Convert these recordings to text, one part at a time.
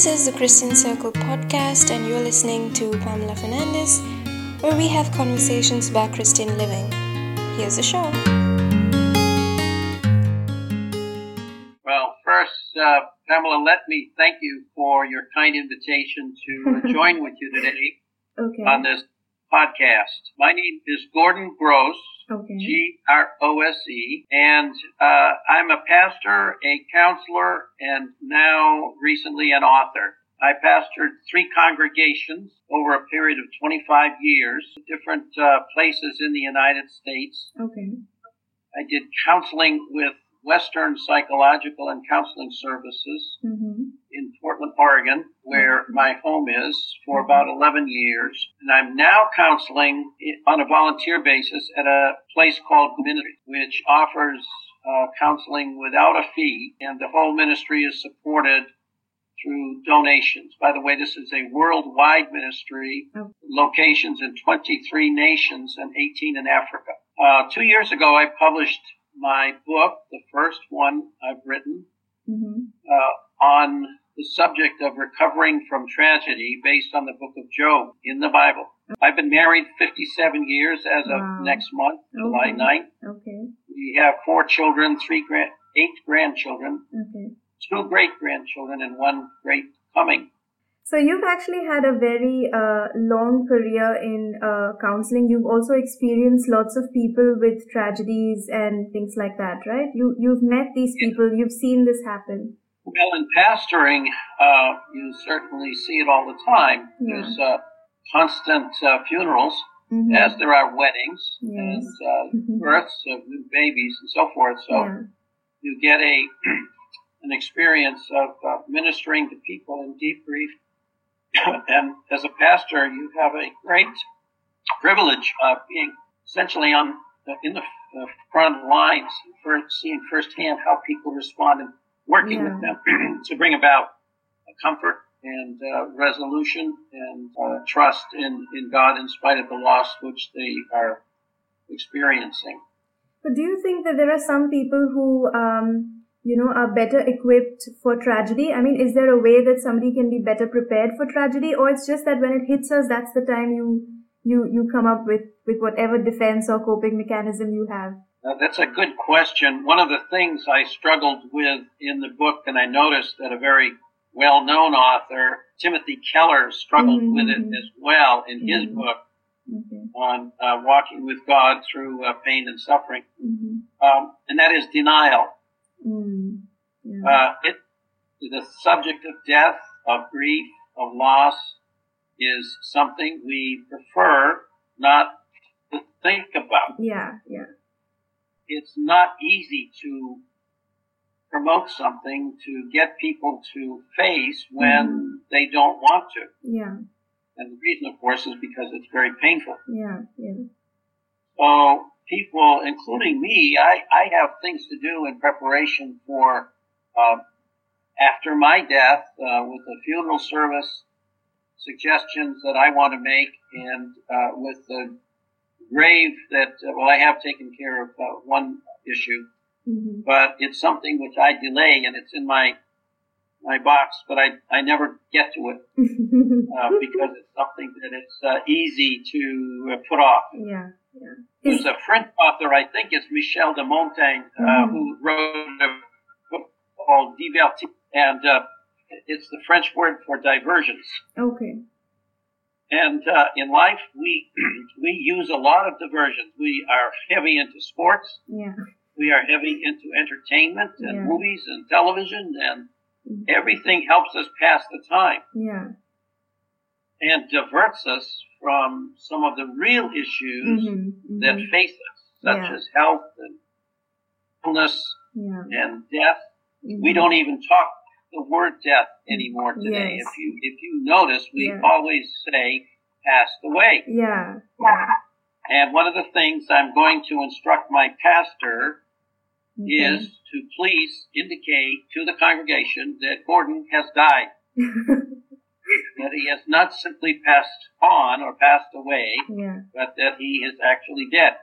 This is the Christian Circle podcast, and you're listening to Pamela Fernandez, where we have conversations about Christian living. Here's the show. Well, first, uh, Pamela, let me thank you for your kind invitation to join with you today Okay. on this podcast. My name is Gordon Grose, Okay. G R O S E, and uh, I'm a pastor, a counselor, and now recently an author. I pastored three congregations over a period of 25 years, different uh, places in the United States. Okay. I did counseling with Western Psychological and Counseling Services Mm-hmm. in Portland, Oregon, where my home is, for about 11 years. And I'm now counseling on a volunteer basis at a place called Ministry, which offers uh, counseling without a fee, and the whole ministry is supported through donations. By the way, this is a worldwide ministry, Oh. locations in 23 nations and 18 in Africa. Uh, two years ago, I published my book, the first one I've written, Mm-hmm. uh, on the subject of recovering from tragedy based on the book of Job in the Bible. I've been married 57 years as of Wow. next month, July Okay. 9th. Okay. We have four children, three grand, eight grandchildren, Okay. two great grandchildren, and one great coming. So you've actually had a very uh, long career in uh, counseling. You've also experienced lots of people with tragedies and things like that, right? You you've met these people. You've seen this happen. Well, in pastoring, uh, you certainly see it all the time. Yeah. There's uh, constant uh, funerals, Mhm. as there are weddings Yes. and uh, Mhm. births of new babies and so forth. So. Yeah. you get a an experience of uh, ministering to people in deep grief. and as a pastor, you have a great privilege of being essentially on in the front lines, for seeing firsthand how people respond and working with them to bring about comfort and uh, resolution and uh, trust in, in God in spite of the loss which they are experiencing. But do you think that there are some people who, um, you know, are better equipped for tragedy? I mean, is there a way that somebody can be better prepared for tragedy, or it's just that when it hits us, that's the time you you you come up with with whatever defense or coping mechanism you have? Now, that's a good question. One of the things I struggled with in the book, and I noticed that a very well known author, Timothy Keller, struggled Mhm, with it mhm. as well in his Mhm. book Okay. on uh, walking with God through uh, pain and suffering, hmm um, and that is denial. Mm. Yeah. Uh, it, the subject of death, of grief, of loss is something we prefer not to think about. yeah. Yeah. it's not easy to promote something to get people to face when they don't want to. Yeah. And the reason, of course, is because it's very painful. Yeah. Yeah. So people, including me, I, I have things to do in preparation for uh, after my death uh, with the funeral service, suggestions that I want to make, and uh, with the grave that, uh, well, I have taken care of uh, one issue. hmm but it's something which I delay and it's in my my box, but I, I never get to it uh, because it's something that it's uh, easy to uh, put off. yeah. Yeah. There's a French author, I think it's Michel de Montaigne, uh, Mhm. who wrote a book called Diverti, and uh, it's the French word for diversions. okay. And uh, in life, we we use a lot of diversions. We are heavy into sports. Yeah. We are heavy into entertainment and Yeah. movies and television, and Mhm. everything helps us pass the time Yeah. And diverts us from some of the real issues hmm that face us, such Yeah. as health and illness Yeah. and death. Mhm. We don't even talk the word death anymore today. Yes. If you if you notice, we Yeah. always say passed away. Yeah. And one of the things I'm going to instruct my pastor Okay. is to please indicate to the congregation that Gordon has died, that he has not simply passed on or passed away, yeah. but that he is actually dead.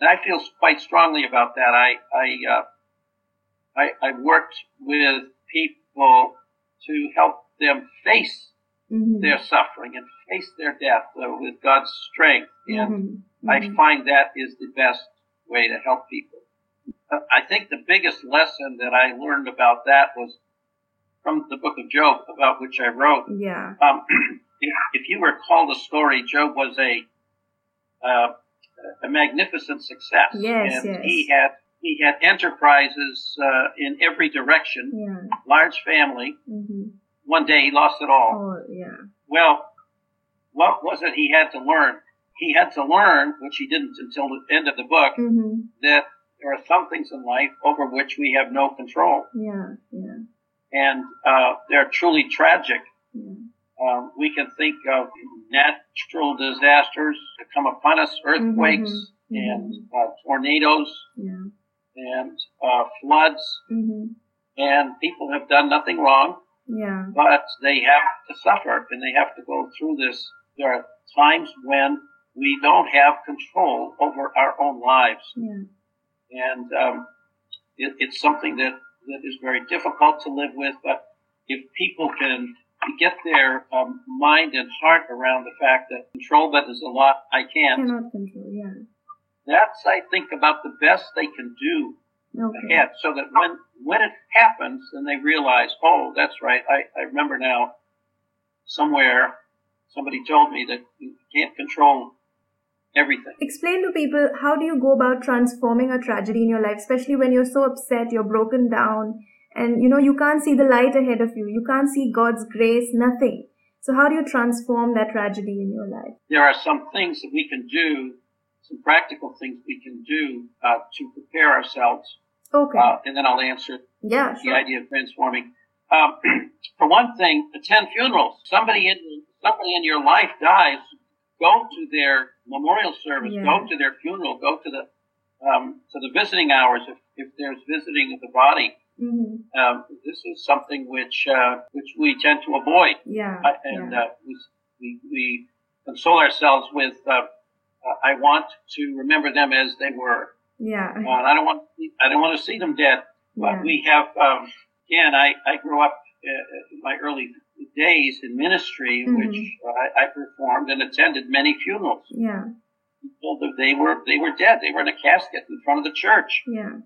And I feel quite strongly about that. I I uh, I, I worked with people to help them face Mm-hmm. their suffering and face their death uh, with God's strength. And Mhm. I Mhm. find that is the best way to help people. Uh, I think the biggest lesson that I learned about that was from the book of Job, about which I wrote. Yeah. Um, if, if you recall the story, Job was a uh, a magnificent success, Yes, and yes. he had he had enterprises uh, in every direction, Yeah. large family. Mm-hmm. One day he lost it all. Oh, yeah. Well, what was it he had to learn? He had to learn, which he didn't until the end of the book, Mm-hmm. that there are some things in life over which we have no control, Yeah. Yeah. And uh, they're truly tragic. Um, we can think of natural disasters that come upon us, earthquakes Mhm, and uh, tornadoes Yeah. and uh, floods, Mm-hmm. and people have done nothing wrong, Yeah. but they have to suffer and they have to go through this. There are times when we don't have control over our own lives, Yeah. and um, it, it's something that, that is very difficult to live with. But if people can get their um, mind and heart around the fact that control that is a lot I can't, Cannot control. Yeah. that's I think about the best they can do Okay. ahead, so that when when it happens, then they realize, oh, that's right. I, I remember now. Somewhere, somebody told me that you can't control everything. Explain to people how do you go about transforming a tragedy in your life, especially when you're so upset, you're broken down, and you know you can't see the light ahead of you. You can't see God's grace, nothing. So how do you transform that tragedy in your life? There are some things that we can do, some practical things we can do uh, to prepare ourselves, Okay. uh, and then I'll answer yeah. the Sure. idea of transforming. Um, for one thing, attend funerals. Somebody in somebody in your life dies. Go to their memorial service. Yeah. Go to their funeral. Go to the um, to the visiting hours if, if there's visiting of the body. Mm-hmm. Um, this is something which uh, which we tend to avoid, Yeah. uh, and yeah. uh, we, we console ourselves with. Uh, uh, I want to remember them as they were. yeah. Uh, and I don't want I don't want to see them dead. But Yeah. we have, um, again, I, I grew up in my early days in ministry, in which I, I performed and attended many funerals. Yeah. That they were they were dead. They were in a casket in front of the church, Yeah.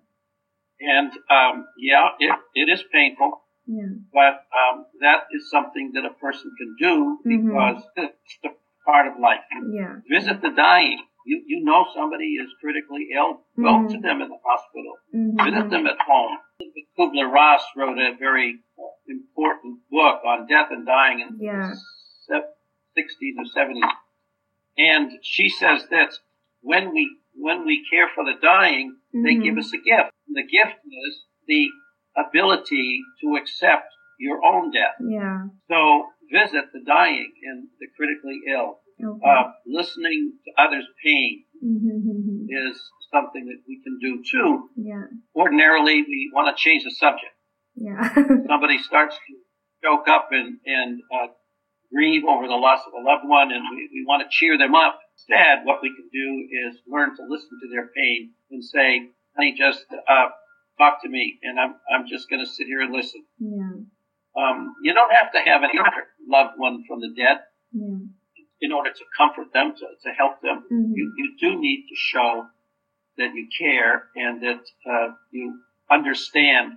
and um, yeah, it, it is painful, Yeah. but um, that is something that a person can do Mhm. because it's a part of life. Yeah. Visit the dying. You you know somebody is critically ill. Go Mhm. to them in the hospital. Mm-hmm. visit them at home. Kubler Ross wrote a very important book on death and dying in Yeah. the 60s or 70s. And she says that when we when we care for the dying, they Mhm. give us a gift. The gift is the ability to accept your own death. Yeah. So visit the dying and the critically ill. Okay. Uh, listening to others' pain mm-hmm. is something that we can do too. Yeah. Ordinarily, we want to change the subject. Yeah. somebody starts to choke up and, and uh, grieve over the loss of a loved one, and we, we want to cheer them up. Instead, what we can do is learn to listen to their pain and say, honey, just uh, talk to me, and I'm, I'm just going to sit here and listen. yeah. Um, you don't have to have another loved one from the dead Yeah. In order to comfort them, to, to help them. Mhm. You, you do need to show that you care and that uh, you understand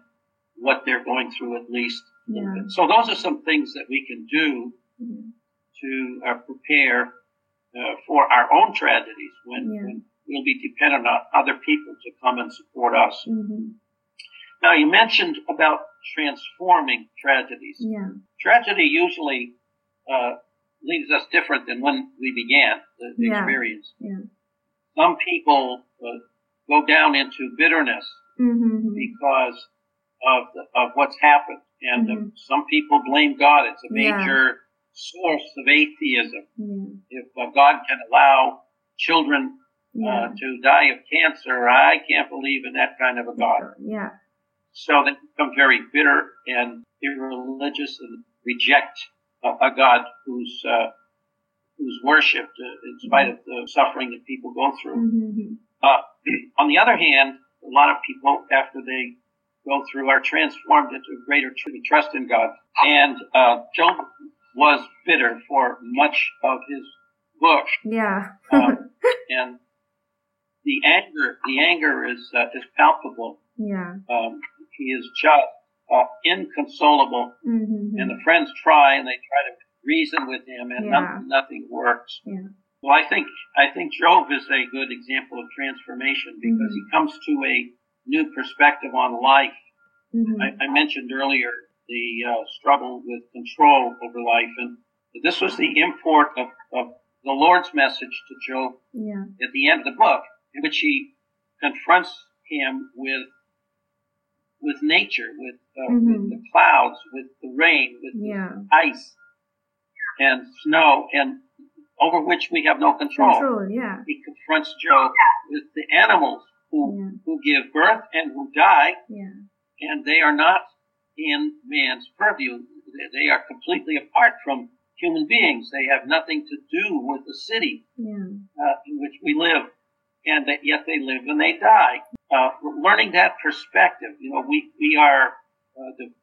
what they're going through at least. Yeah. So those are some things that we can do Yeah. to uh, prepare uh, for our own tragedies when, Yeah. when we'll be dependent on other people to come and support us. Mm-hmm. Now you mentioned about transforming tragedies. Yeah. Tragedy usually uh, leaves us different than when we began the, the Yeah. experience. Yeah. Some people uh, go down into bitterness Mm-hmm. because of the, of what's happened, and uh, Mhm. some people blame God. It's a Yeah. major source of atheism. Yeah. If uh, God can allow children Yeah. uh, to die of cancer, I can't believe in that kind of a God. Yeah. So they become very bitter and irreligious and reject a, a God who's uh, who's worshipped uh, in spite of the suffering that people go through. Mm-hmm. Uh, on the other hand, a lot of people, after they go through are transformed into greater trust in God. And uh, Job was bitter for much of his book. Yeah. um, and the anger, the anger is uh, is palpable. Yeah. Um, he is just uh, inconsolable, Mm-hmm. and the friends try and they try to reason with him, and Yeah. nothing, nothing works. Yeah. Well, I think I think Job is a good example of transformation because Mhm. he comes to a new perspective on life. Mm-hmm. I, I mentioned earlier the uh, struggle with control over life, and this was the import of, of the Lord's message to Job Yeah. at the end of the book, in which he confronts him with with nature, with, uh, Mhm. with the clouds, with the rain, with Yeah. the ice and snow, and over which we have no control. Control. Yeah. He confronts Job with the animals who Yeah. who give birth and who die, Yeah. and they are not in man's purview. They- They are completely apart from human beings. They have nothing to do with the city Yeah. uh, in which we live, and that yet they live and they die. Uh, learning that perspective, you know, we we are uh, div-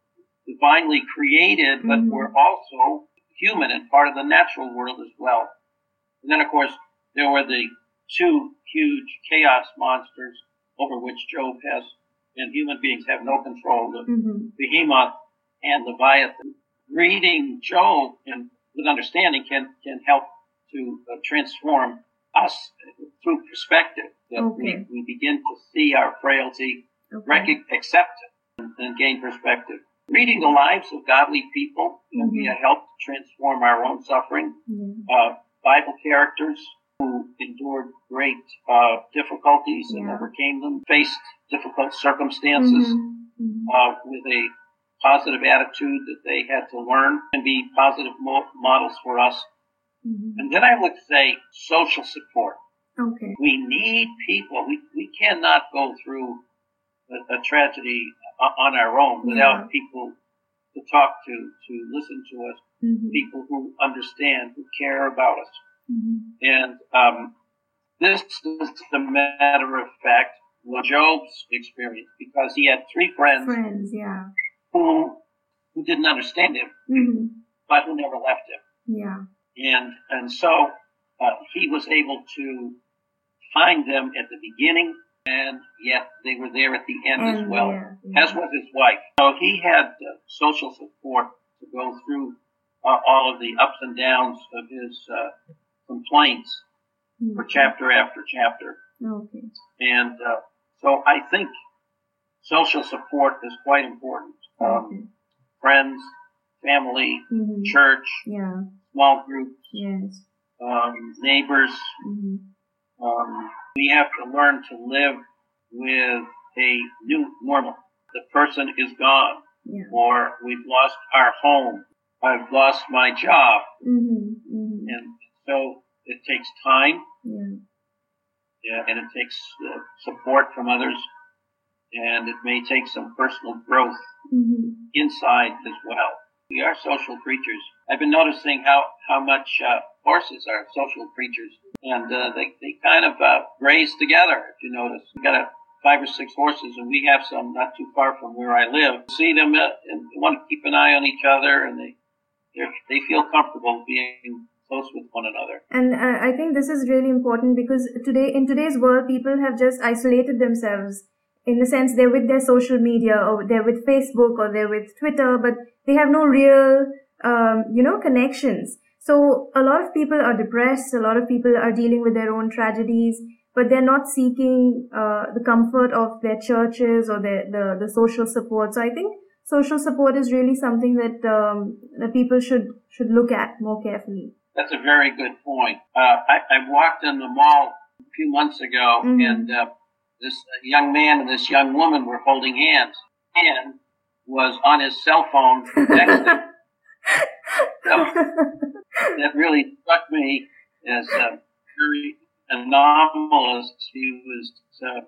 divinely created, but Mhm. we're also human and part of the natural world as well. And then, of course, there were the two huge chaos monsters over which Job has, and human beings have no control. The Mm-hmm. Behemoth and Leviathan. Reading Job and with understanding can can help to uh, transform us through perspective. That Okay. we, we begin to see our frailty, Okay. rec- accept it, and, and gain perspective. Reading the lives of godly people can be a help to transform our own suffering. Yeah. Uh, Bible characters who endured great uh, difficulties and overcame them, faced difficult circumstances Mm-hmm. Mm-hmm. uh, with a positive attitude that they had to learn and be positive mo- models for us. Mm-hmm. And then I would say social support. Okay. We need people. We, we cannot go through a, a tragedy on our own without Yeah. people to talk to, to listen to us, Mm-hmm. people who understand, who care about us. Mm-hmm. And um, this is the matter of fact Job's experience because he had three friends Friends. Yeah. who who didn't understand him, Mm-hmm. but who never left him. Yeah. And and so uh, he was able to find them at the beginning, and yet they were there at the end as well, yeah. as was his wife. So he had uh, social support to go through uh, all of the ups and downs of his uh, complaints for Mhm. chapter after chapter. Okay. And uh, so I think social support is quite important. Um, Okay. friends, family, Mm-hmm. church, Yeah. Small groups, Yes. um, neighbors. Mm-hmm. Um, we have to learn to live with a new normal. The person is gone, Yeah. or we've lost our home. I've lost my job, Mm-hmm. Mm-hmm. and so it takes time, Yeah. yeah, and it takes uh, support from others, and it may take some personal growth Mm-hmm. inside as well. We are social creatures. I've been noticing how, how much uh, horses are social creatures, and uh, they, they kind of uh, graze together, if you notice. We've got a, five or six horses, and we have some not too far from where I live. See them uh, and want to keep an eye on each other, and they they feel comfortable being close with one another. And uh, I think this is really important because today, in today's world, people have just isolated themselves. In the sense, they're with their social media, or they're with Facebook, or they're with Twitter, but they have no real, um, you know, connections. So a lot of people are depressed. A lot of people are dealing with their own tragedies, but they're not seeking uh, the comfort of their churches or their the the social support. So I think social support is really something that um, that people should should look at more carefully. That's a very good point. Uh, I, I walked in the mall a few months ago, Mhm. and uh, this young man and this young woman were holding hands. And was on his cell phone texting. so that really struck me as uh, very anomalous. He was uh,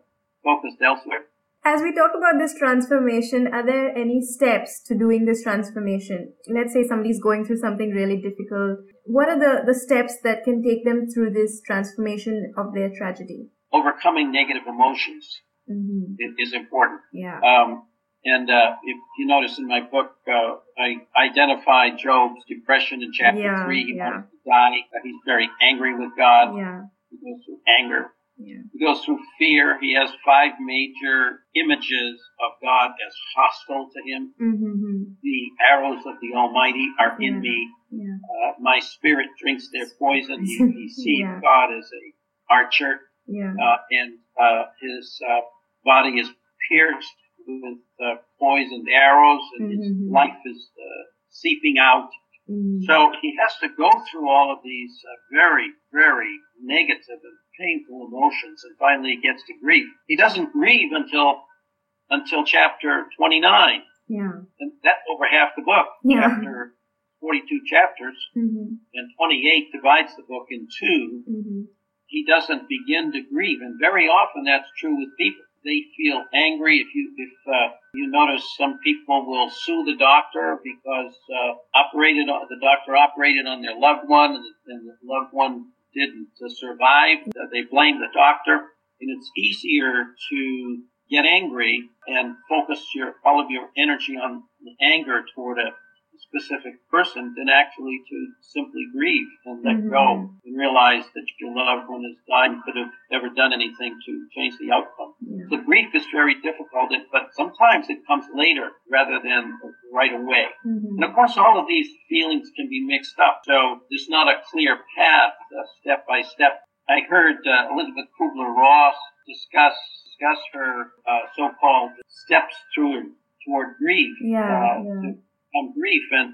focused elsewhere. As we talk about this transformation, are there any steps to doing this transformation? Let's say somebody's going through something really difficult. What are the, the steps that can take them through this transformation of their tragedy? Overcoming negative emotions Mm-hmm. is important. Yeah. Um, And uh, if you notice in my book, uh, I identify Job's depression in chapter Yeah, three. He yeah. wants to die. He's very angry with God. Yeah. He goes through anger. Yeah. He goes through fear. He has five major images of God as hostile to him. Mm-hmm. The arrows of the Almighty are in me. Yeah. Uh, my spirit drinks their poison. He, he sees Yeah. God as a archer, yeah. Uh, and uh, his uh, body is pierced with uh, poisoned arrows, and mm-hmm. his life is uh, seeping out. Mm-hmm. So he has to go through all of these uh, very, very negative and painful emotions, and finally he gets to grief. He doesn't grieve until until chapter 29. Yeah. And that's over half the book. Yeah. chapter 42 chapters, mm-hmm. and 28 divides the book in 2 mm-hmm. He doesn't begin to grieve, and very often that's true with people. They feel angry. If you if uh, you notice, some people will sue the doctor because uh, operated on, the doctor operated on their loved one, and, and the loved one didn't uh, survive. Uh, they blame the doctor, and it's easier to get angry and focus your all of your energy on the anger toward a specific person than actually to simply grieve and let Mhm. go and realize that your loved one has died and could have never done anything to change the outcome. Yeah. So grief is very difficult, but sometimes it comes later rather than right away. Mm-hmm. And of course, all of these feelings can be mixed up. So there's not a clear path, uh, step by step. I heard uh, Elizabeth Kubler-Ross discuss discuss her uh, so-called steps through toward grief. Yeah, uh, yeah. To from grief, and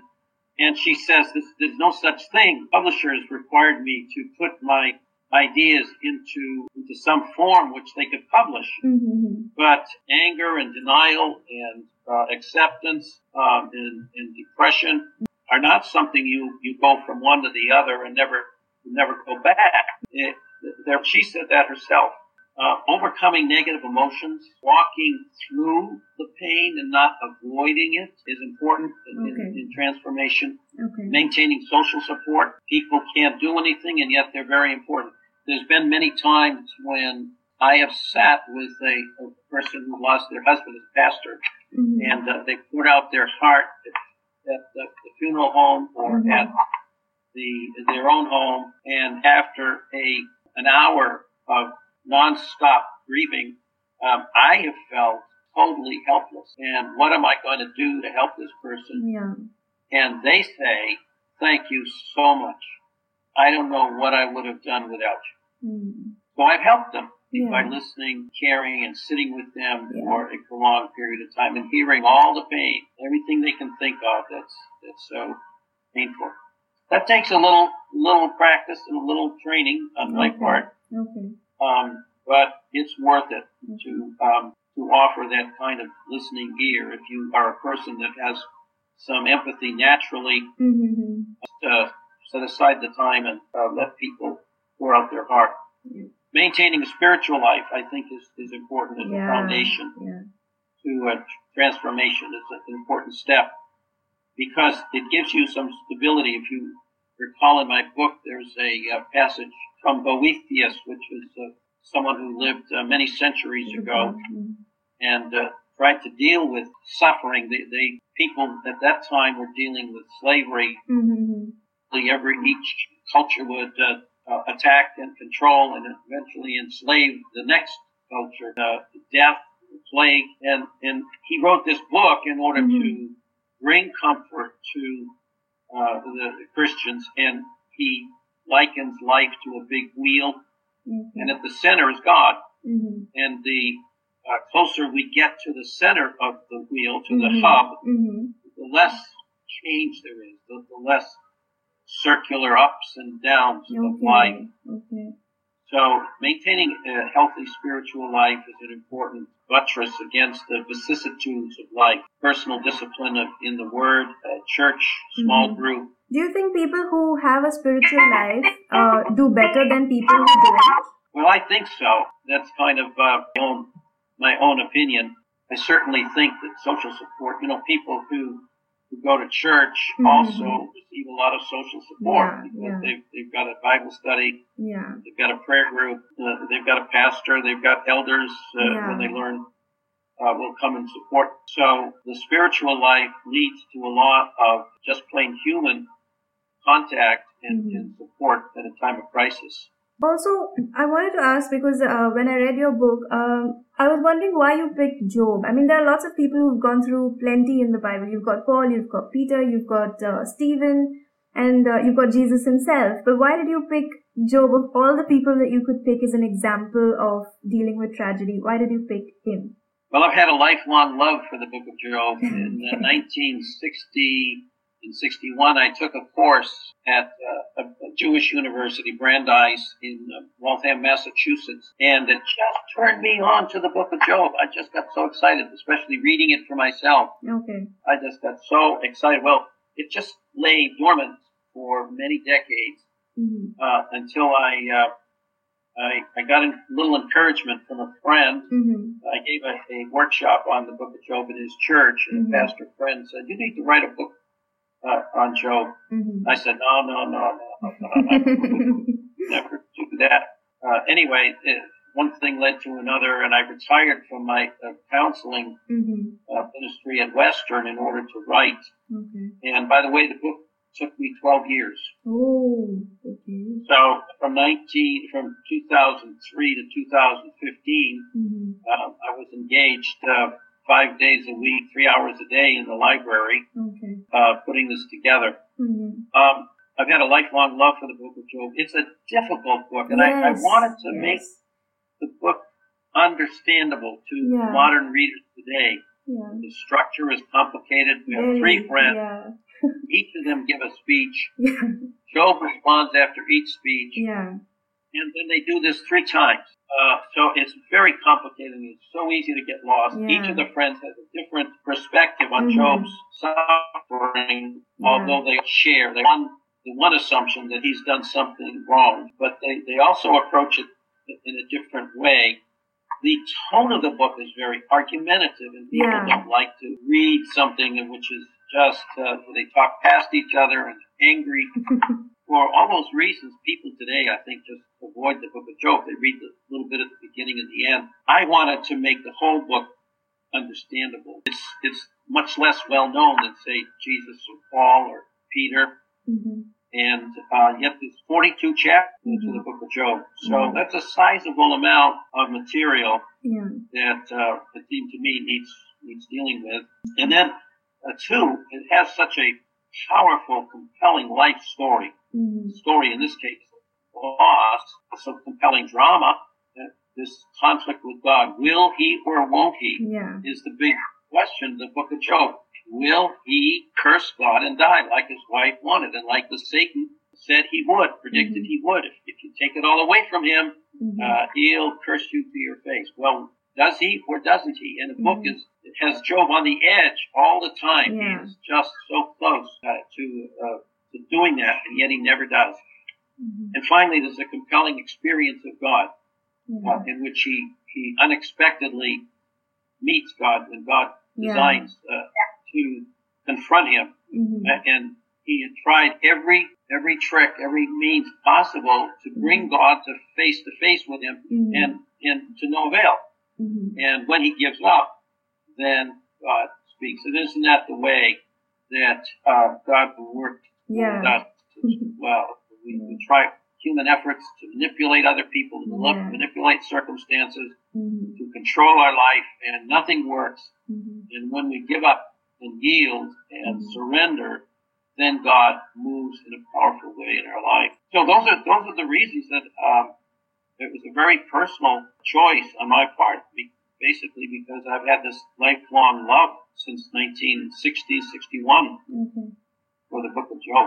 and she says this, there's no such thing. Publishers required me to put my ideas into into some form which they could publish Mm-hmm. but anger and denial and uh, acceptance um, and, and depression are not something you, you go from one to the other and never never go back. It, there, she said that herself. Uh, overcoming negative emotions, walking through the pain and not avoiding it is important in, Okay. in, in transformation. Okay. Maintaining social support. People can't do anything and yet they're very important. There's been many times when I have sat with a, a person who lost their husband as a pastor Mm-hmm. and uh, they poured out their heart at, at the, the funeral home or Mhm. at the their own home. And after a an hour of nonstop grieving, um, I have felt totally helpless. And what am I going to do to help this person? Yeah. And they say, "Thank you so much. I don't know what I would have done without you." Mm. So I've helped them Yeah. by listening, caring, and sitting with them Yeah. for a prolonged period of time and hearing all the pain, everything they can think of that's that's so painful. That takes a little little practice and a little training on my Okay. part, Okay. Um, but it's worth it to um, to offer that kind of listening ear if you are a person that has some empathy naturally. Mm-hmm. Uh, set aside the time and uh, let people pour out their heart Yeah. maintaining a spiritual life, I think, is, is important as a foundation Yeah. to uh, transformation. It's an important step because it gives you some stability. If you recall in my book, there's a uh, passage from Boethius, which was uh, someone who lived uh, many centuries ago Mhm. and uh, tried to deal with suffering. The, the people at that time were dealing with slavery Mhm. every each culture would uh, attack and control and eventually enslave the next culture. Uh, death, plague, and and he wrote this book in order to bring comfort to uh, the Christians, and he likens life to a big wheel, Okay. and at the center is God. Mhm. And the uh, closer we get to the center of the wheel, to the Mhm. hub, Mhm. the less change there is, the, the less circular ups and downs of life. Okay. So maintaining a healthy spiritual life is an important buttress against the vicissitudes of life. Personal discipline of, in the Word, uh, church, small Mhm. group. Do you think people who have a spiritual life uh, do better than people who don't? Well, I think so. That's kind of uh, my own my own opinion. I certainly think that social support. You know, people who who go to church Mhm. also receive a lot of social support Yeah, because yeah. they've they've got a Bible study, Yeah. they've got a prayer group, uh, they've got a pastor, they've got elders uh, Yeah. when they learn uh, will come and support. So the spiritual life leads to a lot of just plain human contact and, Mhm. and support at a time of crisis. Also, I wanted to ask because uh, when I read your book, um, I was wondering why you picked Job. I mean, there are lots of people who've gone through plenty in the Bible. You've got Paul, you've got Peter, you've got uh, Stephen, and uh, you've got Jesus himself. But why did you pick Job of all the people that you could pick as an example of dealing with tragedy? Why did you pick him? Well, I've had a lifelong love for the book of Job. In uh, 1960 and 61, I took a course at uh, a, Jewish university, Brandeis, in uh, Waltham, Massachusetts, and it just turned me on to the book of Job. I just got so excited, especially reading it for myself. Okay. I just got so excited. Well, it just lay dormant for many decades Mm-hmm. uh, until I, uh, I I got a little encouragement from a friend Mm-hmm. I gave a, a workshop on the book of Job in his church, and Mhm. a pastor friend said, "You need to write a book uh, on Job." Mm-hmm. I said, "No, no, no, no, no, never do that." Uh, anyway, it, one thing led to another, and I retired from my uh, counseling mm-hmm. uh, ministry at Western in order to write. Okay. And by the way, the book took me 12 years. Oh, okay. So from 19, from 2003 to 2015, Mm-hmm. um, I was engaged uh, five days a week, three hours a day in the library, Okay. uh, putting this together. Mm-hmm. Um, I've had a lifelong love for the Book of Job. It's a difficult book, and I, I wanted to yes. make the book understandable to Yeah. modern readers today. Yeah. The structure is complicated. We have three friends. Yeah. Each of them give a speech. Job responds after each speech, Yeah. and then they do this three times. Uh, so it's very complicated and it's so easy to get lost. Yeah. Each of the friends has a different perspective on Mhm. Job's suffering, Yeah. although they share the one, the one assumption that he's done something wrong, but they, they also approach it in a different way. The tone of the book is very argumentative, and people Yeah. don't like to read something in which is just uh, they talk past each other and angry for all those reasons, people today, I think, just avoid the book of Job. They read the little bit at the beginning and the end. I wanted to make the whole book understandable. It's it's much less well known than say Jesus or Paul or Peter, Mm-hmm. and uh, yet there's 42 chapters to the book of Job. So Mhm. that's a sizable amount of material Yeah. that uh, it seemed to me needs needs dealing with. And then uh, two, it has such a powerful, compelling life story Mm-hmm. story in this case, loss, some compelling drama. This conflict with God, will he or won't he, Yeah. is the big question in the book of Job. Will he curse God and die like his wife wanted and like the Satan said he would, predicted Mhm. he would? If, if you take it all away from him, Mm-hmm. uh, he'll curse you to your face. Well, does he or doesn't he? And the book Mhm. is has Job on the edge all the time. Yeah. He is just so close uh, to uh, to doing that, and yet he never does. Mm-hmm. And finally, there's a compelling experience of God Yeah. uh, in which he he unexpectedly meets God when God Yeah. designs uh, to confront him, Mm-hmm. Uh, and he had tried every every trick, every means possible to bring God to face to face with him, Mhm. and and to no avail. Mm-hmm. And when he gives up, then God speaks. And isn't that the way that uh, God will work Yeah. with us as well? We, we try human efforts to manipulate other people, to Yeah. manipulate circumstances, Mm-hmm. to control our life, and nothing works. Mm-hmm. And when we give up and yield and Mhm. surrender, then God moves in a powerful way in our life. So those are those are the reasons that um, it was a very personal choice on my part, be- basically because I've had this lifelong love since 1960, 61 Okay. for the Book of Job.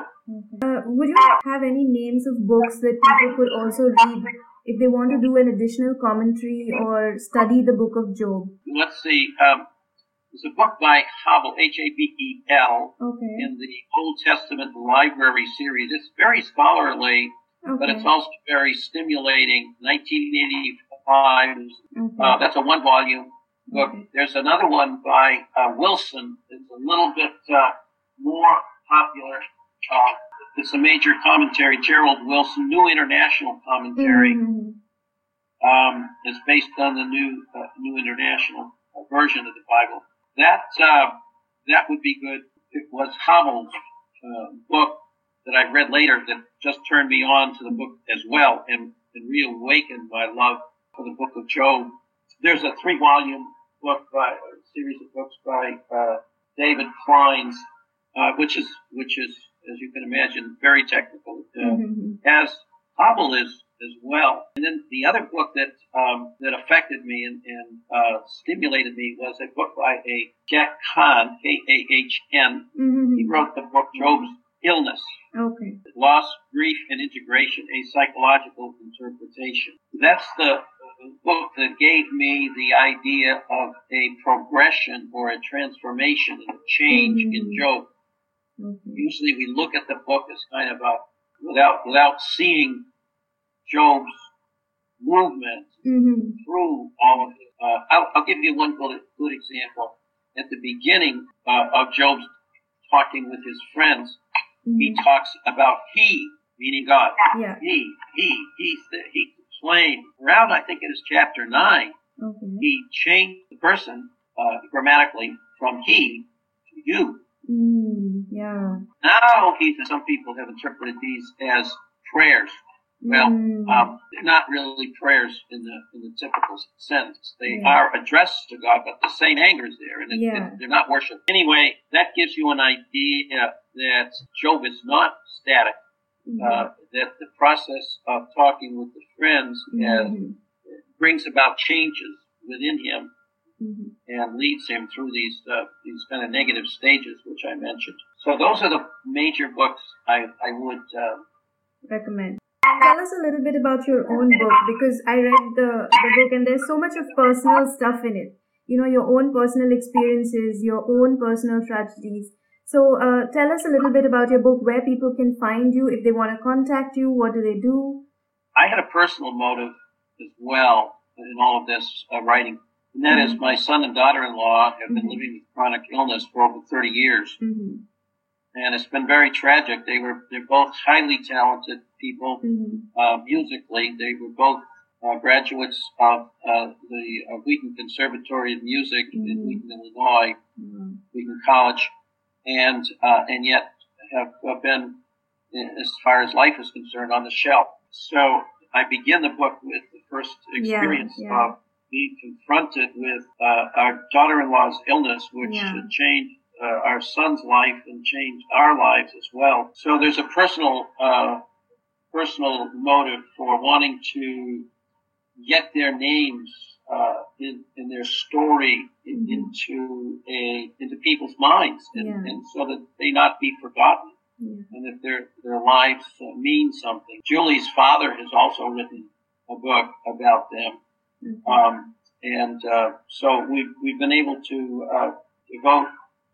Uh, would you have any names of books that people could also read if they want to do an additional commentary or study the book of Job? Let's see. Um, there's a book by Habel, H-A-B-E-L, Okay. in the Old Testament Library series. It's very scholarly, but it's also very stimulating. 1985. Okay. Uh, that's a one volume book. Okay. There's another one by uh, Wilson. It's a little bit uh, more popular. Uh, it's a major commentary. Gerald Wilson, New International Commentary. Mhm. Um, it's based on the New uh, New International. version of the Bible. That uh, that would be good. It was Habel's uh, book that I read later that just turned me on to the book as well and, and reawakened my love for the book of Job. There's a three volume book by a series of books by uh, David Clines, uh, which is which is as you can imagine very technical, uh, mm-hmm. as Habel is as well. And then the other book that um, that affected me and, and uh, stimulated me was a book by a Jack Kahn, K A H N. Mm-hmm. He wrote the book Job's Illness. Okay. Loss, grief, and integration: a psychological interpretation. That's the book that gave me the idea of a progression or a transformation and a change mm-hmm. in Job. Mm-hmm. Usually, we look at the book as kind of a without without seeing Job's movement mm-hmm. through all of it. Uh, I'll, I'll, give you one good, good example. At the beginning uh, of Job's talking with his friends, mm-hmm. he talks about he, meaning God. Yeah. He, he, he's the, he Around, I think it is chapter 9, he changed the person uh, grammatically from he to you. Mm, yeah. Now, he, some people have interpreted these as prayers. Well, mm. um, they're not really prayers in the in the typical sense. They yeah. are addressed to God, but the same anger is there, and it, yeah. it, they're not worship. Anyway, that gives you an idea that Job is not static. Mm-hmm. Uh, that the process of talking with the friends mm-hmm. brings about changes within him mm-hmm. and leads him through these uh, these kind of negative stages, which I mentioned. So those are the major books I I would uh, recommend. Tell us a little bit about your own book because I read the, the book and there's so much of personal stuff in it. You know, your own personal experiences, your own personal tragedies. So uh, tell us a little bit about your book, where people can find you, if they want to contact you, what do they do? I had a personal motive as well in all of this uh, writing, and that mm-hmm. is my son and daughter-in-law have been mm-hmm. living with chronic illness for over 30 years. Mm-hmm and it's been very tragic. They were they're both highly talented people mm-hmm. uh, musically. They were both uh, graduates of uh, the uh, Wheaton Conservatory of Music mm-hmm. in Wheaton, Illinois, mm-hmm. Wheaton College, and uh, and yet have been, as far as life is concerned, on the shelf. So I begin the book with the first experience yeah, yeah. of being confronted with uh, our daughter-in-law's illness, which yeah. changed uh, our son's life and changed our lives as well. So there's a personal uh, personal motive for wanting to get their names uh, in, in their story in, mm-hmm. into a into people's minds, and, yeah. and, so that they not be forgotten, yeah. and that their their lives uh, mean something. Julie's father has also written a book about them. Mm-hmm. Um, and uh, so we've, we've been able to uh, devote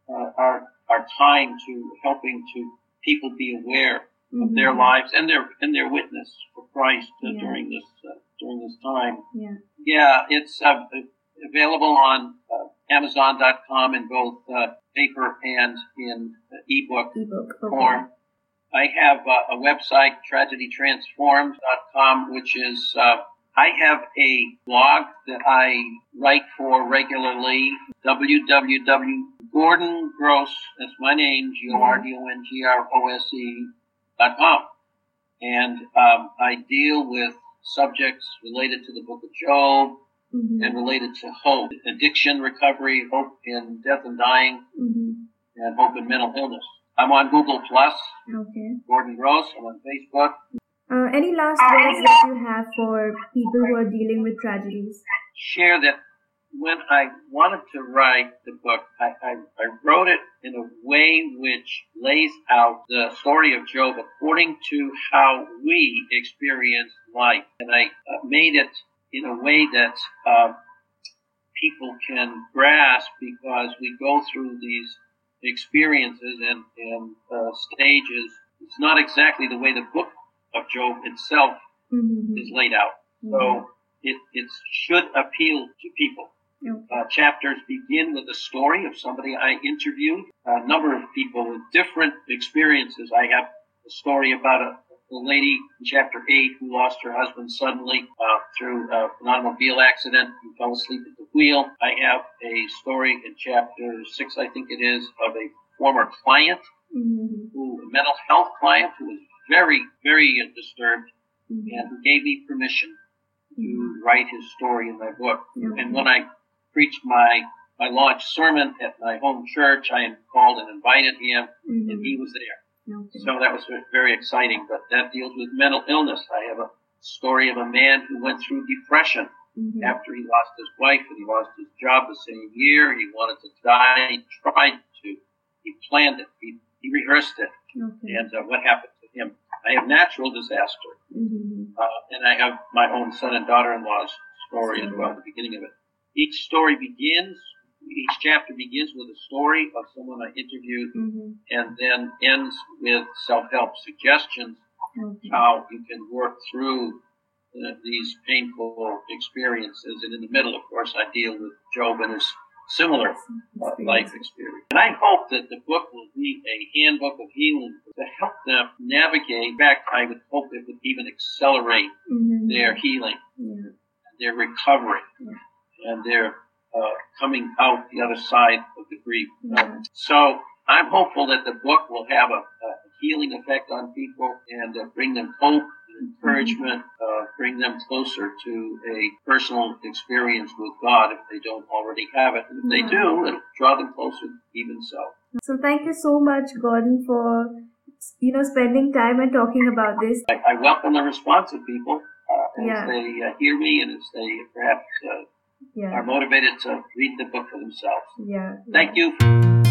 uh, our our time to helping to people be aware mm-hmm. of their lives and their and their witness for Christ uh, yeah. during this uh, during this time. Yeah, yeah, it's uh, available on uh, Amazon.com in both uh, paper and in ebook, ebook okay. form. I have a website, tragedytransformed.com, which is I have a blog that I write for regularly, www Gordon Grose, that's my name, G-O-R-D-O-N-G-R-O-S-E dot com. And um, I deal with subjects related to the book of Job mm-hmm. and related to hope, addiction recovery, hope in death and dying, mm-hmm. and hope in mental illness. I'm on Google Plus. Okay. Gordon Grose. I'm on Facebook. Uh, any last words that you have for people who are dealing with tragedies? Share that when I wanted to write the book, I, I, I, wrote it in a way which lays out the story of Job according to how we experience life. And I uh, made it in a way that uh, people can grasp because we go through these experiences and, and uh, stages. It's not exactly the way the book of Job itself mm-hmm. is laid out. Mm-hmm. So it, it should appeal to people. Uh, chapters begin with the story of somebody I interviewed, a number of people with different experiences. I have a story about a the lady in chapter 8 who lost her husband suddenly uh, through uh, an automobile accident who fell asleep at the wheel. I have a story in chapter 6, I think it is, of a former client, Mm-hmm. who a mental health client who was very, very disturbed Mm-hmm. and who gave me permission to write his story in my book. And when I preached my, my launch sermon at my home church, I called and invited him, Mm-hmm. and he was there. Okay. So that was very exciting, but that deals with mental illness. I have a story of a man who went through depression Mhm. after he lost his wife and he lost his job the same year. He wanted to die. He tried to. He planned it. He, he rehearsed it. Okay. And uh, what happened to him? I have natural disaster. Mhm. Uh, and I have my own son and daughter-in-law's story as well the beginning of it. Each story begins, each chapter begins with a story of someone I interviewed Mhm. and then ends with self-help suggestions Okay. how you can work through uh, these painful experiences. And in the middle, of course, I deal with Job and his similar uh, life experience. And I hope that the book will be a handbook of healing to help them navigate. In fact, I would hope it would even accelerate Mhm. their healing, Yeah. their recovery, Yeah. And their uh, coming out the other side of the grief. Yeah. So I'm hopeful that the book will have a, a healing effect on people and uh, bring them hope and encouragement, uh, bring them closer to a personal experience with God if they don't already have it. And if they do, it'll draw them closer even so. So thank you so much, Gordon, for you know spending time and talking about this. I, I welcome the response of people uh, as Yeah. they uh, hear me and as they perhaps uh, Yeah. are motivated to read the book for themselves. Yeah. Thank you.